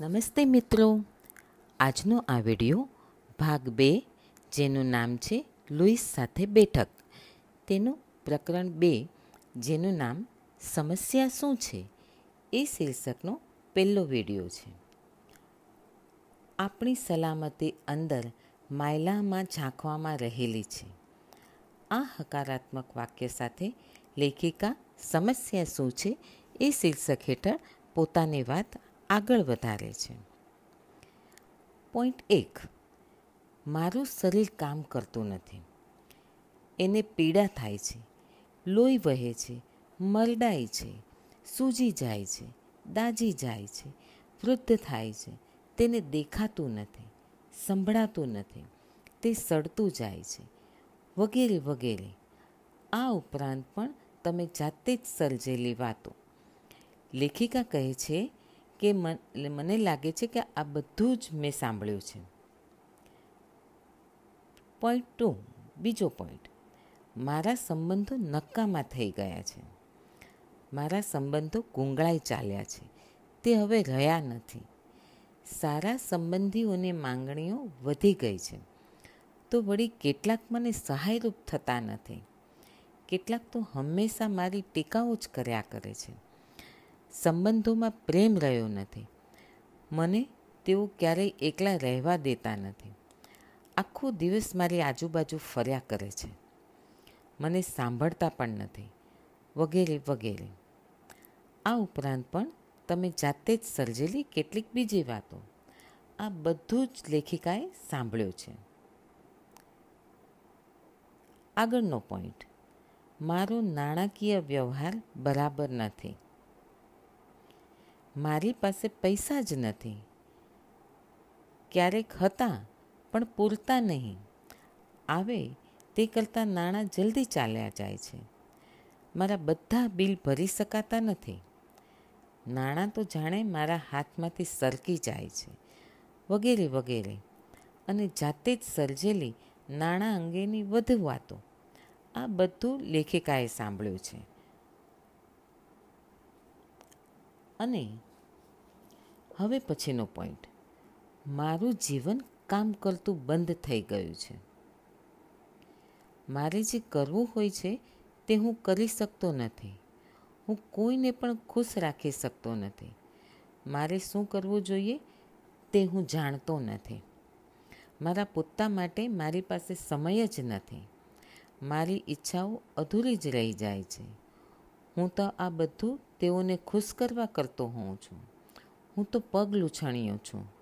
નમસ્તે મિત્રો. આજનો આ વિડિયો ભાગ બે, જેનું નામ છે લુઈસ સાથે બેઠક. તેનું પ્રકરણ બે, જેનું નામ સમસ્યા શું છે, એ શીર્ષકનો પહેલો વિડિયો છે. આપણી સલામતી અંદર માયલામાં ઝાંખવામાં રહેલી છે. આ હકારાત્મક વાક્ય સાથે લેખિકા સમસ્યા શું છે, એ શીર્ષક હેઠળ પોતાની વાત આગળ વધારે છે. પોઈન્ટ એક, મારું શરીર કામ કરતું નથી. એને પીડા થાય છે, લોહી વહે છે, મરડાય છે, સૂજી જાય છે, દાજી જાય છે, વૃદ્ધ થાય છે, તેને દેખાતું નથી, સંભળાતું નથી, તે સડતું જાય છે, વગેરે વગેરે. આ ઉપરાંત પણ તમે જાતે જ સર્જેલી વાતો. લેખિકા કહે છે કે મને લાગે છે કે આ બધું જ મેં સાંભળ્યું છે. પોઈન્ટ ટુ બીજો પોઈન્ટ મારા સંબંધો નક્કામાં થઈ ગયા છે. મારા સંબંધો ગુંગળાઈ ચાલ્યા છે. તે હવે રહ્યા નથી. સારા સંબંધીઓની માંગણીઓ વધી ગઈ છે. તો વળી કેટલાક મને સહાયરૂપ થતા નથી. કેટલાક તો હંમેશા મારી ટેકાઓ જ કર્યા કરે છે. સંબંધોમાં પ્રેમ રહ્યો નથી. મને તેઓ ક્યારેય એકલા રહેવા દેતા નથી. આખો દિવસ મારી આજુબાજુ ફર્યા કરે છે. મને સાંભળતા પણ નથી. વગેરે વગેરે. આ ઉપરાંત પણ તમે જાતે જ સર્જેલી કેટલીક બીજી વાતો. આ બધું જ લેખિકાએ સાંભળ્યું છે. આગળનો પોઈન્ટ મારો નાણાકીય વ્યવહાર બરાબર નથી. મારી પાસે પૈસા જ નથી. ક્યારેક હતા, પણ પૂરતા નહીં. આવે તે કરતાં નાણાં જલ્દી ચાલ્યા જાય છે. મારા બધા બિલ ભરી શકાતા નથી. નાણાં તો જાણે મારા હાથમાંથી સરકી જાય છે. વગેરે વગેરે. અને જાતે જ સર્જેલી નાણાં અંગેની વધુ વાતો. આ બધું લેખિકાએ સાંભળ્યું છે. અને હવે પછીનો પોઈન્ટ મારું જીવન કામ કરતું બંધ થઈ ગયું છે. મારે જે કરવું હોય છે તે હું કરી શકતો નથી. હું કોઈને પણ ખુશ રાખી શકતો નથી. મારે શું કરવું જોઈએ તે હું જાણતો નથી. મારા પોતા માટે મારી પાસે સમય જ નથી. મારી ઈચ્છાઓ અધૂરી જ રહી જાય છે. હું તો આ બધું તેઓને ખુશ કરવા કરતો હોઉં છું. હું તો પગ લૂછણીયો છું.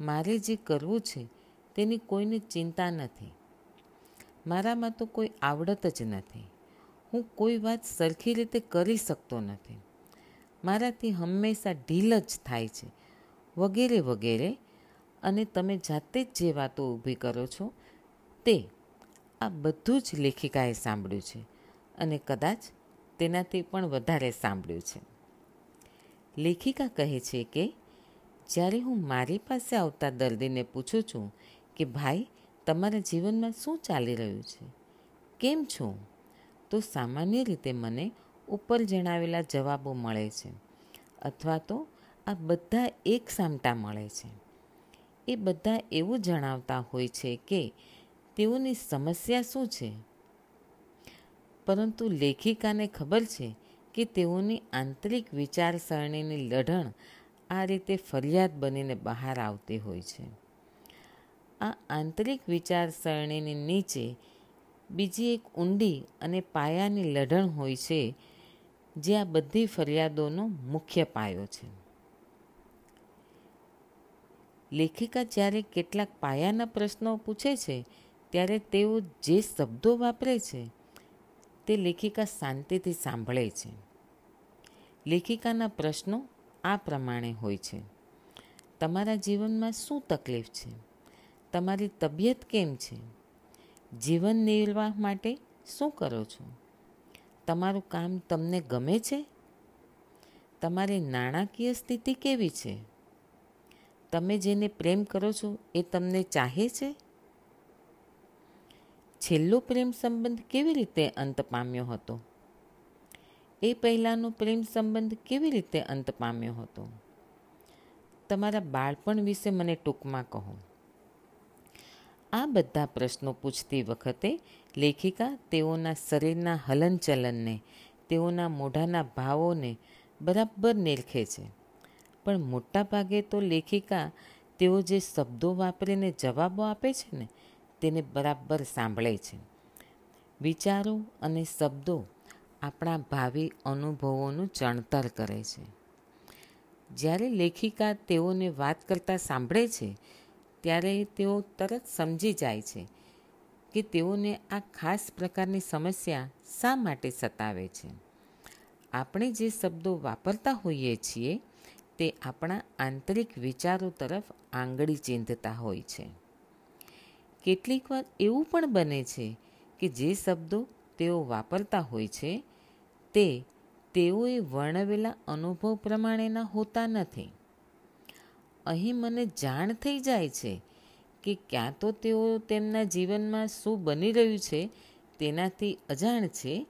મારે જે કરવું છે તેની કોઈને ચિંતા નથી. મારામાં તો કોઈ આવડત જ નથી. હું કોઈ વાત સરખી રીતે કરી શકતો નથી. મારાથી હંમેશા ઢીલ જ થાય છે. વગેરે વગેરે. અને તમે જાતે જ જે વાતો ઊભી કરો છો તે આ બધું જ લેખિકાએ સાંભળ્યું છે. અને કદાચ તેનાથી પણ વધારે સાંભળ્યું છે. લેખિકા કહે છે કે, જ્યારે હું મારી પાસે આવતા દર્દીને પૂછું છું કે, ભાઈ, તમારા જીવનમાં શું ચાલી રહ્યું છે? કેમ છો? તો સામાન્ય રીતે મને ઉપર જણાવેલા જવાબો મળે છે અથવા તો આ બધા એક સામટા મળે છે. એ બધા એવું જણાવતા હોય છે કે, તેઓની સમસ્યા શું છે? પરંતુ લેખિકાને ખબર છે કે તેઓની આંતરિક વિચારસરણીની લઢણ આ રીતે ફરિયાદ બનીને બહાર આવતી હોય છે. આ આંતરિક વિચારસરણીની નીચે બીજી એક ઊંડી અને પાયાની લઢણ હોય છે, જે આ બધી ફરિયાદોનો મુખ્ય પાયો છે. લેખિકા જ્યારે કેટલાક પાયાના પ્રશ્નો પૂછે છે, ત્યારે તેઓ જે શબ્દો વાપરે છે તે લેખિકા શાંતિથી સાંભળે છે. લેખિકાના પ્રશ્નો આ પ્રમાણે હોય છે. તમારા જીવનમાં શું તકલીફ છે? તમારી તબિયત કેમ છે? જીવન નિર્વાહ માટે શું કરો છો? તમારું કામ તમને ગમે છે? તમારી નાણાકીય સ્થિતિ કેવી છે? તમે જેને પ્રેમ કરો છો એ તમને ચાહે છે? છેલ્લો પ્રેમ સંબંધ કેવી રીતે અંત પામ્યો હતો? એ પહેલાંનો પ્રેમ સંબંધ કેવી રીતે અંત પામ્યો હતો? તમારા બાળપણ વિશે મને ટૂંકમાં કહો. આ બધા પ્રશ્નો પૂછતી વખતે લેખિકા તેઓના શરીરના હલનચલનને, તેઓના મોઢાના ભાવોને બરાબર નિરખે છે. પણ મોટાભાગે તો લેખિકા તેઓ જે શબ્દો વાપરીને જવાબો આપે છે ને તેને બરાબર સાંભળે છે. વિચારો અને શબ્દો આપણા ભાવિ અનુભવોનું ચણતર કરે છે. જ્યારે લેખિકા તેઓને વાત કરતાં સાંભળે છે, ત્યારે તેઓ તરત સમજી જાય છે કે તેઓને આ ખાસ પ્રકારની સમસ્યા શા માટે સતાવે છે. આપણે જે શબ્દો વાપરતા હોઈએ છીએ, તે આપણા આંતરિક વિચારો તરફ આંગળી ચીંધતા હોય છે. કેટલીક વાર એવું પણ બને છે કે જે શબ્દો તેઓ વાપરતા હોય છે, તે તેઓએ વર્ણવેલા અનુભવ પ્રમાણેના હોતા નથી. અહીં મને જાણ થઈ જાય છે કે ક્યાં તો તેઓ તેમના જીવનમાં શું બની રહ્યું છે તેનાથી અજાણ છે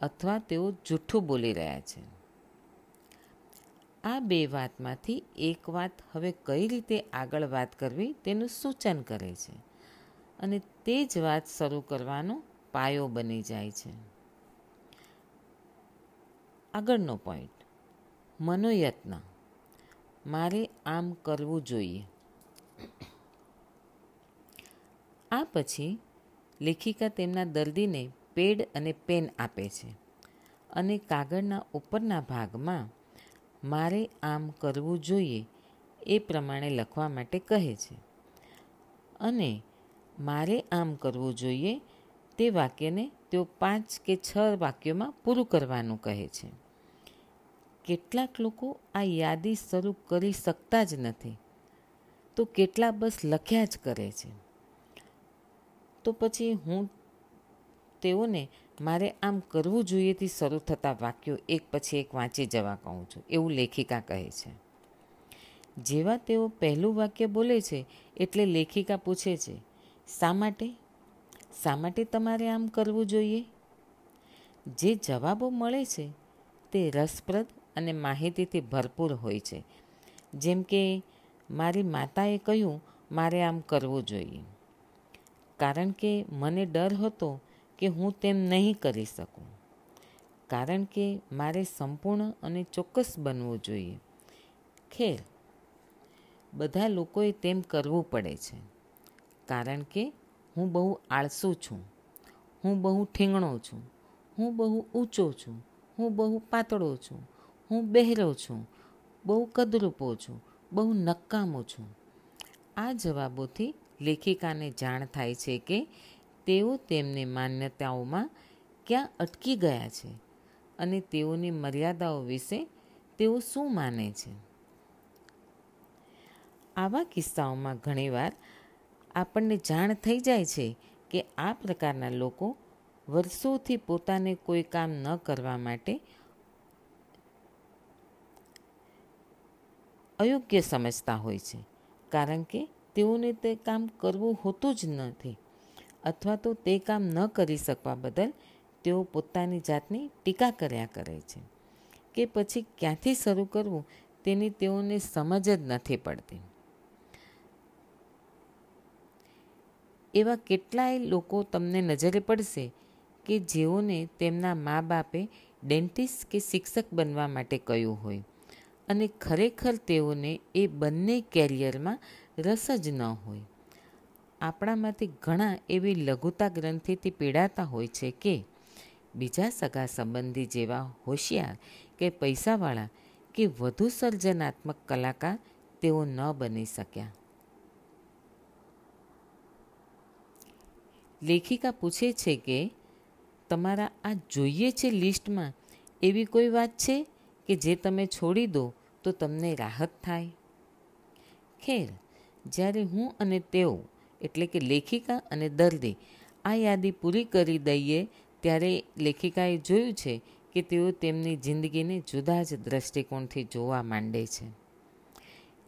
અથવા તેઓ જૂઠું બોલી રહ્યા છે. આ બે વાતમાંથી એક વાત હવે કઈ રીતે આગળ વાત કરવી તેનું સૂચન કરે છે. અને તે જ વાત શરૂ કરવાનો પાયો બની જાય છે. આગળનો પોઈન્ટ મનોયત્ન. મારે આમ કરવું જોઈએ. આ પછી લેખિકા તેમના દર્દીને પેડ અને પેન આપે છે અને કાગળના ઉપરના ભાગમાં મારે આમ કરવું જોઈએ એ પ્રમાણે લખવા માટે કહે છે. અને મારે આમ કરવું જોઈએ, તે વાક્યને તેઓ પાંચ કે છ વાક્યોમાં પૂરું કરવાનું કહે છે. કેટલાક લોકો આ યાદી શરૂ કરી શકતા જ નથી. તો કેટલા બસ લખ્યા જ કરે છે. તો પછી હું તેઓને મારે આમ કરવું જોઈએથી શરૂ થતા વાક્યો એક પછી એક વાંચી જવા કહું છું, એવું લેખિકા કહે છે. જેવા તેઓ પહેલું વાક્ય બોલે છે, એટલે લેખિકા પૂછે છે શા માટે? શા માટે તમારે આમ કરવું જોઈએ? જે જવાબો મળે છે તે રસપ્રદ અને માહિતીથી ભરપૂર હોય છે. જેમ કે, મારી માતાએ કહ્યું, મારે આમ કરવું જોઈએ. કારણ કે, મને ડર હતો કે હું તેમ નહીં કરી શકું. કારણ કે, મારે સંપૂર્ણ અને ચોક્કસ બનવું જોઈએ. ખેર, બધા લોકોએ તેમ કરવું પડે છે. કારણ કે હું બહુ આળસુ છું. હું બહુ ઠીંગણો છું. હું બહુ ઊંચો છું. હું બહુ પાતળો છું. હું બહેરો છું. બહુ કદરૂપો છું. બહુ નકામો છું. આ જવાબોથી લેખિકાને જાણ થાય છે કે તેઓ તેમની માન્યતાઓમાં ક્યાં અટકી ગયા છે અને તેઓની મર્યાદાઓ વિશે તેઓ શું માને છે. આવા કિસ્સાઓમાં ઘણીવાર આપણને જાણ થઈ જાય છે કે આ પ્રકારના લોકો વર્ષોથી પોતાને કોઈ કામ ન કરવા માટે અયોગ્ય સમજતા હોય છે. કારણ કે તેઓને તે કામ કરવું હોતું જ નથી. અથવા તો તે કામ ન કરી શકવા બદલ તેઓ પોતાની જાતની ટીકા કર્યા કરે છે કે પછી ક્યાંથી શરૂ કરવું તેની તેઓને સમજ જ નથી પડતી. એવા કેટલાય લોકો તમને નજરે પડશે કે જેઓને તેમના મા બાપે ડેન્ટિસ્ટ કે શિક્ષક બનવા માટે કહ્યું હોય. અને ખરેખર તેઓને એ બંને કેરિયરમાં રસ જ ન હોય. આપણામાંથી ઘણા એવી લઘુતા ગ્રંથિથી પીડાતા હોય છે કે બીજા સગા સંબંધી જેવા હોશિયાર કે પૈસાવાળા કે વધુ સર્જનાત્મક કલાકાર તેઓ ન બની શક્યા. લેખિકા પૂછે છે કે, તમારા આ જોઈએ છે લિસ્ટમાં એવી કોઈ વાત છે કે જે તમે છોડી દો તો તમને રાહત થાય? ખેર, જ્યારે હું અને તેઓ, એટલે કે લેખિકા અને દર્દી, આ યાદી પૂરી કરી દઈએ, ત્યારે લેખિકાએ જોયું છે કે તેઓ તેમની જિંદગીને જુદા જ દ્રષ્ટિકોણથી જોવા માંડે છે.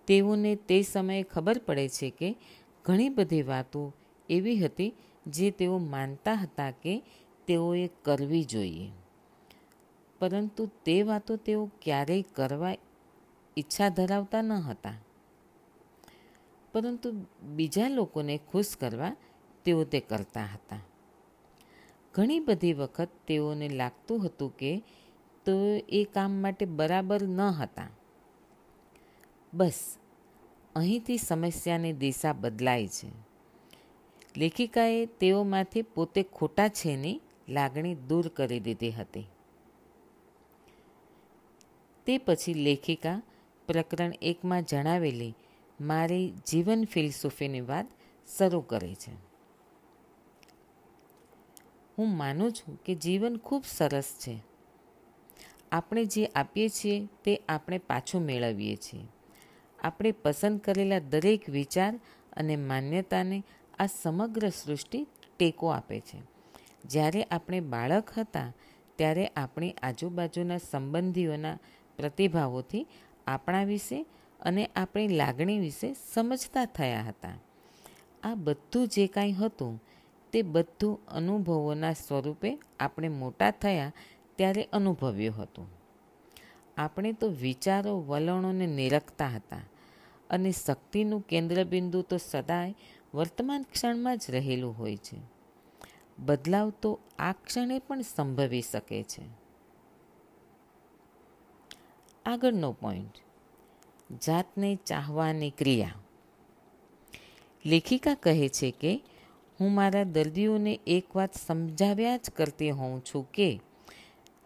તેઓને તે સમયે ખબર પડે છે કે ઘણી બધી વાતો એવી હતી જે તેઓ માનતા હતા કે તેઓએ કરવી જોઈએ. પરંતુ તે વાતો તેઓ ક્યારેય કરવા ઈચ્છા ધરાવતા ન હતા. પરંતુ બીજા લોકોને ખુશ કરવા તેઓ તે કરતા હતા. ઘણી બધી વખત તેઓને લાગતું હતું કે તો એ કામ માટે બરાબર ન હતા. બસ, અહીંથી સમસ્યાની દિશા બદલાય છે. લેખિકાએ તેઓમાંથી પોતે ખોટા છેની લાગણી દૂર કરી દીધી હતી. તે પછી લેખિકા પ્રકરણ એકમાં જણાવેલી, મારી જીવન ફિલસૂફીની વાત શરૂ કરે છે. હું માનું છું કે જીવન ખૂબ સરસ છે. આપણે જે આપીએ છીએ તે આપણે પાછું મેળવીએ છીએ. આપણે પસંદ કરેલા દરેક વિચાર અને માન્યતાને આ સમગ્ર સૃષ્ટિ ટેકો આપે છે. જ્યારે આપણે બાળક હતા, ત્યારે આપણી આજુબાજુના સંબંધીઓના પ્રતિભાવોથી આપણા વિશે અને આપણી લાગણી વિશે સમજતા થયા હતા. આ બધું જે કાંઈ હતું, તે બધું અનુભવોના સ્વરૂપે આપણે મોટા થયા ત્યારે અનુભવ્યું હતું. આપણે તો વિચારો, વલણોને નિરખતા હતા અને શક્તિનું કેન્દ્રબિંદુ તો સદાય વર્તમાન ક્ષણમાં જ રહેલું હોય છે. બદલાવ તો આ ક્ષણે પણ સંભવી શકે છે. આગળનો પોઈન્ટ જાતને ચાહવાની ક્રિયા. લેખિકા કહે છે કે, હું મારા દર્દીઓને એક વાત સમજાવ્યા જ કરતી હોઉં છું કે,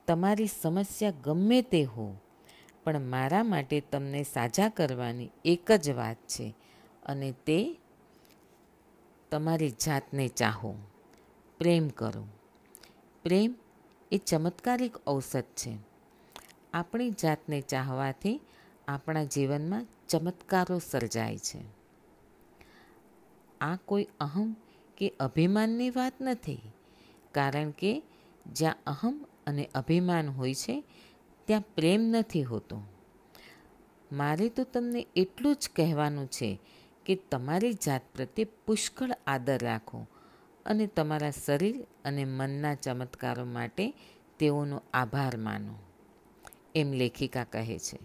તમારી સમસ્યા ગમે તે હો, પણ મારા માટે તમને સાજા કરવાની એક જ વાત છે, અને તે તમારી જાતને ચાહો. પ્રેમ કરો. પ્રેમ એ ચમત્કારિક ઔષધ છે. આપણી જાતને ચાહવાથી આપણા જીવનમાં ચમત્કારો સર્જાય છે. આ કોઈ અહમ કે અભિમાનની વાત નથી, કારણ કે જ્યાં અહમ અને અભિમાન હોય છે, ત્યાં પ્રેમ નથી હોતો. મારે તો તમને એટલું જ કહેવાનું છે કે તમારી જાત પ્રત્યે પુષ્કળ આદર રાખો અને તમારા શરીર અને મનના ચમત્કારો માટે તેઓનો આભાર માનો. એમ લેખિકા કહે છે.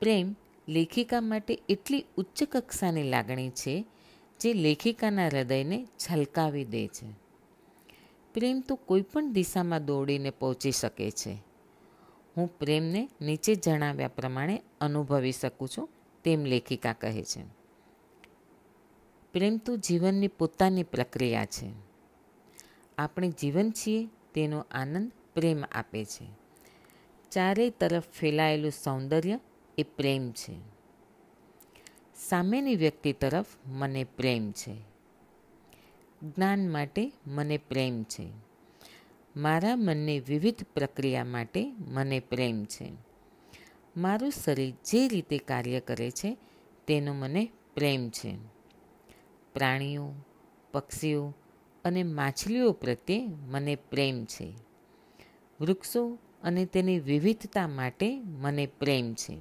પ્રેમ લેખિકા માટે એટલી ઉચ્ચ કક્ષાની લાગણી છે જે લેખિકાના હૃદયને છલકાવી દે છે. પ્રેમ તો કોઈ પણ દિશામાં દોડીને પહોંચી શકે છે. હું પ્રેમને નીચે જણાવ્યા પ્રમાણે અનુભવી શકું છું, તેમ લેખિકા કહે છે. પ્રેમ તો જીવનની પોતાની પ્રક્રિયા છે. આપણે જીવન છીએ, તેનો આનંદ પ્રેમ આપે છે. ચારેય તરફ ફેલાયેલું સૌંદર્ય એ પ્રેમ છે. સામેની વ્યક્તિ તરફ મને પ્રેમ છે. જ્ઞાન માટે મને પ્રેમ છે. મારા મનની વિવિધ પ્રક્રિયા માટે મને પ્રેમ છે. મારું શરીર જે રીતે કાર્ય કરે છે, તેનો મને પ્રેમ છે. પ્રાણીઓ, પક્ષીઓ અને માછલીઓ પ્રત્યે મને પ્રેમ છે. વૃક્ષો અને તેની વિવિધતા માટે મને પ્રેમ છે.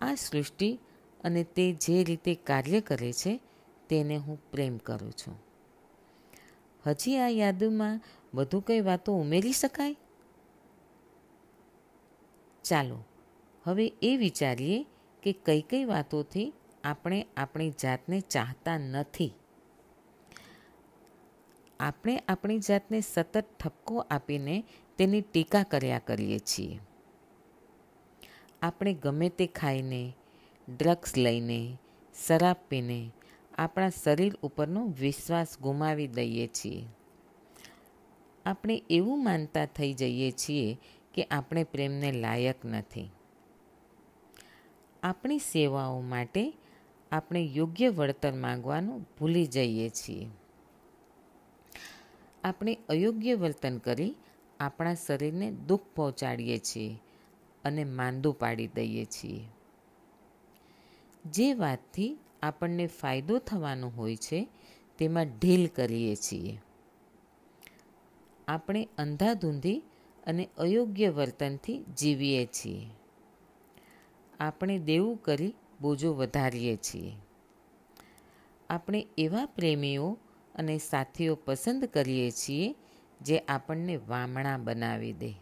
આ સૃષ્ટિ અને તે જે રીતે કાર્ય કરે છે, તેને હું પ્રેમ કરું છું. હજી આ યાદોમાં વધુ કંઈ વાતો ઉમેરી શકાય? ચાલો, હવે એ વિચારીએ કે કઈ કઈ વાતોથી આપણે આપણી જાતને ચાહતા નથી. આપણે આપણી જાતને સતત ઠપકો આપીને તેની ટીકા કર્યા કરીએ છીએ. આપણે ગમે તે ખાઈને ડ્રગ્સ લઈને, શરાબ પીને આપણા શરીર ઉપરનો વિશ્વાસ ગુમાવી દઈએ છીએ. આપણે એવું માનતા થઈ જઈએ છીએ કે આપણે પ્રેમને લાયક નથી. આપણી સેવાઓ માટે આપણે યોગ્ય વળતર માંગવાનું ભૂલી જઈએ છીએ. આપણે અયોગ્ય વર્તન કરી આપણા શરીરને દુઃખ પહોંચાડીએ છીએ અને માંદું પાડી દઈએ છીએ. જે વાતથી આપણને ફાયદો થવાનો હોય છે, તેમાં ઢીલ કરીએ છીએ. આપણે અંધાધૂંધી અને અયોગ્ય વર્તનથી જીવીએ છીએ. આપણે દેવું કરી બોજો વધારીએ છીએ. આપણે એવા પ્રેમીઓ અને સાથીઓ પસંદ કરીએ છીએ, જે આપણને વામણા બનાવી દે.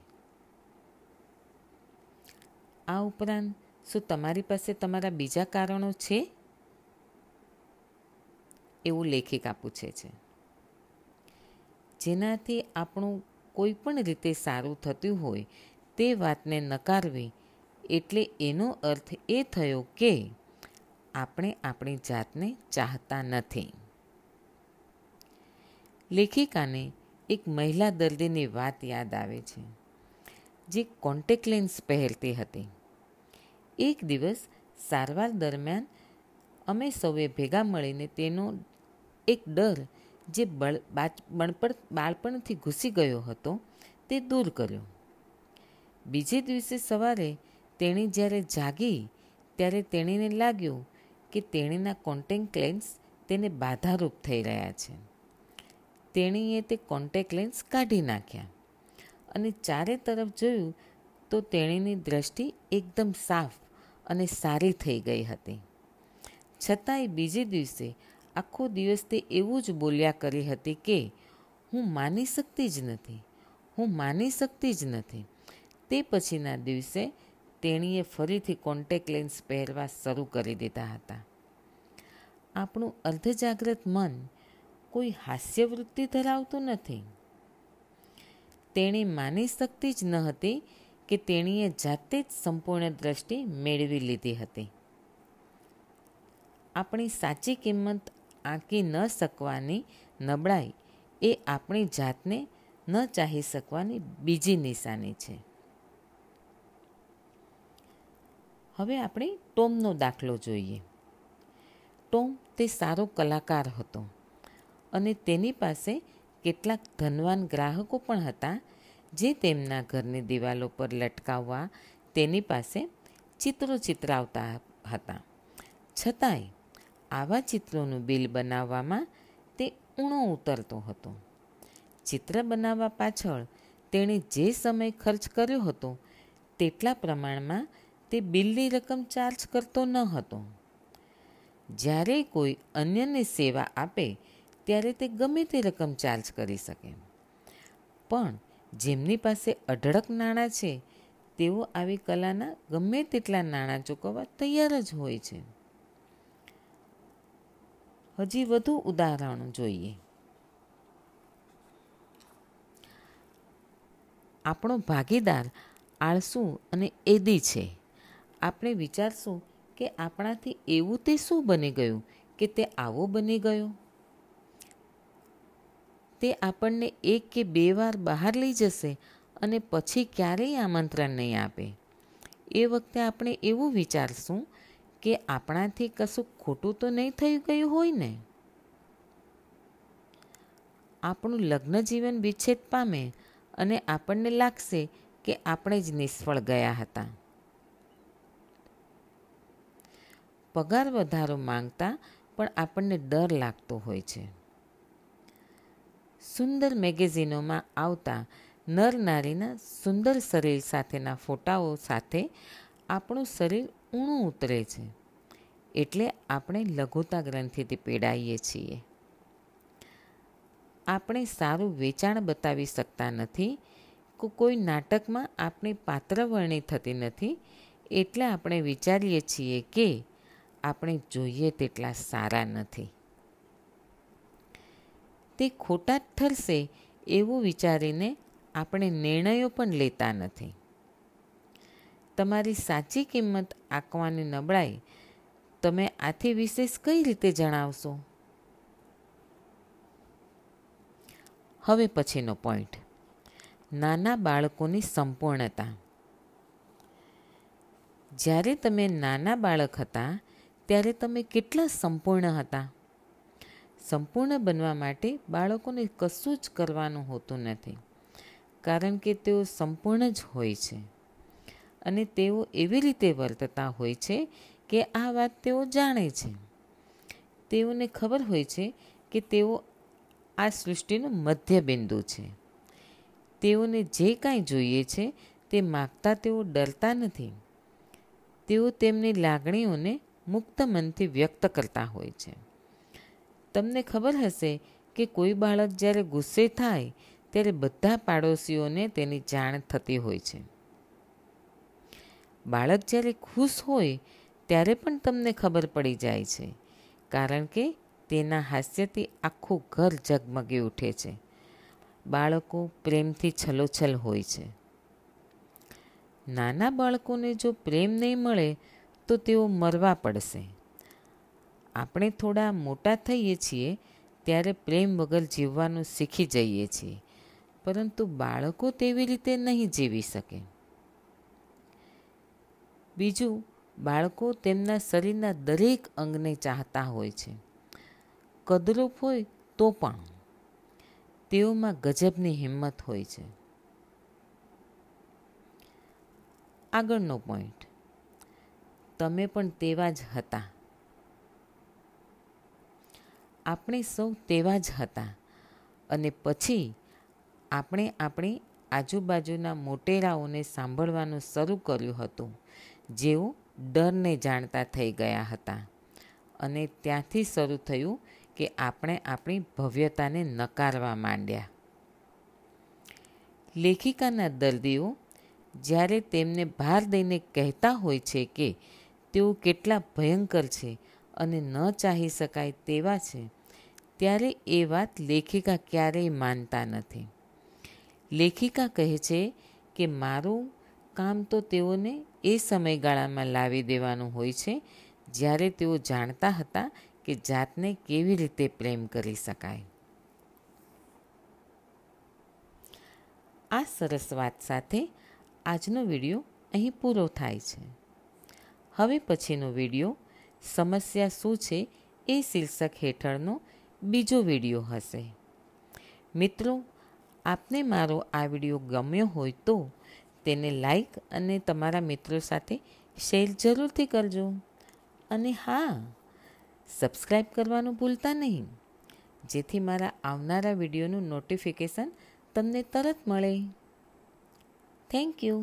આ ઉપરાંત શું તમારી પાસે તમારા બીજા કારણો છે? એવું લેખિકા પૂછે છે જેનાથી આપણું કોઈ પણ રીતે સારું થતું હોય તે વાતને નકારવી એટલે એનો અર્થ એ થયો કે આપણે આપણી જાતને ચાહતા નથી. લેખિકાને એક મહિલા દર્દીની વાત યાદ આવે છે, જે કોન્ટેક લેન્સ પહેરતી હતી. એક દિવસ સારવાર દરમિયાન અમે સૌએ ભેગા મળીને તેનો એક ડર, જે બળ બાળપણથી ઘૂસી ગયો હતો, તે દૂર કર્યો. બીજે દિવસે સવારે તેણી જ્યારે જાગી, ત્યારે તેણીને લાગ્યું કે તેણીના કોન્ટેક્ટ લેન્સ તેને બાધારૂપ થઈ રહ્યા છે. તેણીએ તે કોન્ટેક્ટ લેન્સ કાઢી નાખ્યા અને ચારે તરફ જોયું તો તેણીની દ્રષ્ટિ એકદમ સાફ અને સારી થઈ ગઈ હતી. છતાંય બીજે દિવસે આખો દિવસ તે એવું જ બોલ્યા કરી હતી કે, હું માની શકતી જ નથી. હું માની શકતી જ નથી. તે પછીના દિવસે તેણીએ ફરીથી કોન્ટેક લેન્સ પહેરવા શરૂ કરી દીધા હતા. આપણું અર્ધજાગ્રત મન કોઈ હાસ્યવૃત્તિ ધરાવતું નથી. તેણી માની શકતી જ ન હતી કે તેણીએ જાતે જ સંપૂર્ણ દ્રષ્ટિ મેળવી લીધી હતી. આપણી સાચી કિંમત આંકી ન શકવાની નબળાઈ એ આપણી જાતને ન ચાહી શકવાની બીજી નિશાની છે. હવે આપણે ટોમનો દાખલો જોઈએ. ટોમ તે સારો કલાકાર હતો અને તેની પાસે કેટલાક ધનવાન ગ્રાહકો પણ હતા જે તેમના ઘરની દિવાલો પર લટકાવવા તેની પાસે ચિત્રો ચિતરાવતા હતા. છતાંય આવા ચિત્રોનું બિલ બનાવવામાં તે ઊણો ઉતરતો હતો. ચિત્ર બનાવવા પાછળ તેણે જે સમય ખર્ચ કર્યો હતો, તેટલા પ્રમાણમાં તે બિલની રકમ ચાર્જ કરતો ન હતો. જ્યારે કોઈ અન્યને સેવા આપે, ત્યારે તે ગમે તે રકમ ચાર્જ કરી શકે. પણ જેમની પાસે અઢળક નાણાં છે, તેઓ આવી કલાના ગમે તેટલા નાણાં ચૂકવવા તૈયાર જ હોય છે. હજી વધુ ઉદાહરણો જોઈએ. આપણો ભાગીદાર આળસુ અને એદી છે. આપણે વિચારશું કે આપણાથી એવું તે શું બની ગયું કે તે આવો બની ગયો? તે આપણને એક કે બે વાર બહાર લઈ જશે અને પછી ક્યારેય આમંત્રણ નહીં આપે. એ વખતે આપણે એવું વિચારશું કે આપણાથી કશું ખોટું તો નહીં થઈ ગયું હોય ને? આપણું લગ્ન જીવન વિચ્છેદ પામે અને આપણને લાગશે કે આપણે જ નિષ્ફળ ગયા હતા. પગાર વધારો માંગતા પણ આપણને ડર લાગતો હોય છે. સુંદર મેગેઝિનોમાં આવતા નર નારીના સુંદર શરીર સાથેના ફોટાઓ સાથે આપણું શરીર ઊણું ઉતરે છે. એટલે આપણે લઘુતા ગ્રંથિથી પીડાઈએ છીએ. આપણે સારું વેચાણ બતાવી શકતા નથી કોઈ નાટકમાં આપણી પાત્રવરણી થતી નથી, એટલે આપણે વિચારીએ છીએ કે આપણે જોઈએ તેટલા સારા નથી. તે ખોટા ઠરશે એવું વિચારીને આપણે નિર્ણયો પણ લેતા નથી. તમારી સાચી કિંમત આંકવાની નબળાઈ તમે આથી વિશેષ કઈ રીતે જણાવશો? હવે પછીનો પોઈન્ટ નાના બાળકોની સંપૂર્ણતા. જ્યારે તમે નાના બાળક હતા, ત્યારે તમે કેટલા સંપૂર્ણ હતા? સંપૂર્ણ બનવા માટે બાળકોને કશું જ કરવાનું હોતું નથી, કારણ કે તેઓ સંપૂર્ણ જ હોય છે. અને તેઓ એવી રીતે વર્તતા હોય છે કે આ વાત તેઓ જાણે છે. તેઓને ખબર હોય છે કે તેઓ આ સૃષ્ટિનું મધ્ય બિંદુ છે. તેઓને જે કાંઈ જોઈએ છે તે માગતા તેઓ ડરતા નથી. તેઓ તેમની લાગણીઓને મુક્ત મનથી વ્યક્ત કરતા હોય છે. તમને ખબર હશે કે કોઈ બાળક જ્યારે ગુસ્સે થાય, ત્યારે બધા પાડોશીઓને તેની જાણ થતી હોય છે. બાળક જ્યારે ખુશ હોય, ત્યારે પણ તમને ખબર પડી જાય છે. કારણ કે તેના હાસ્યથી આખું ઘર ઝગમગી ઉઠે છે. બાળકો પ્રેમથી છલોછલ હોય છે. નાના બાળકોને જો પ્રેમ નહીં મળે, તો તેઓ મરવા પડશે. આપણે થોડા મોટા થઈએ છીએ, ત્યારે પ્રેમ વગર જીવવાનું શીખી જઈએ છીએ. પરંતુ બાળકો તેવી રીતે નહીં જીવી શકે. બીજું, બાળકો તેમના શરીરના દરેક અંગને ચાહતા હોય છે. કદરૂપ હોય તો પણ તેઓમાં ગજબની હિંમત હોય છે. આગળનો પોઈન્ટ તમે પણ તેવા જ હતા. આપણે સૌ તેવા જ હતા અને પછી આપણે આપણી આજુબાજુના મોટેરાઓને સાંભળવાનું શરૂ કર્યું હતું. જેઓ ડરને જાણતા થઈ ગયા હતા. અને ત્યાંથી શરૂ થયું કે આપણે આપણી ભવ્યતાને નકારવા માંડ્યા. લેખિકાના દર્દીઓ, જ્યારે તેમને ભાર દઈને કહેતા હોય છે કે તેઓ કેટલા ભયંકર છે અને ન ચાહી શકાય તેવા છે, ત્યારે એ વાત લેખિકા ક્યારેય માનતા નથી. લેખિકા કહે છે કે, મારું કામ તો તેઓને એ સમયગાળામાં લાવી દેવાનું હોય છે, જ્યારે તેઓ જાણતા હતા કે જાતને કેવી રીતે પ્રેમ કરી શકાય. આ સરસ વાત સાથે આજનો વીડિયો અહીં પૂરો થાય છે. હવે પછીનો વીડિયો સમસ્યા શું છે એ શીર્ષક હેઠળનો બીજો વીડિયો હશે. મિત્રો, આપને મારો આ વીડિયો ગમ્યો હોય તો તેને લાઈક અને તમારા મિત્રો સાથે શેર જરૂરથી કરજો. અને હા સબસ્ક્રાઈબ કરવાનું ભૂલતા નહીં. જેથી મારા આવનારા વિડીયોનું નોટિફિકેશન તમને તરત મળે. Thank you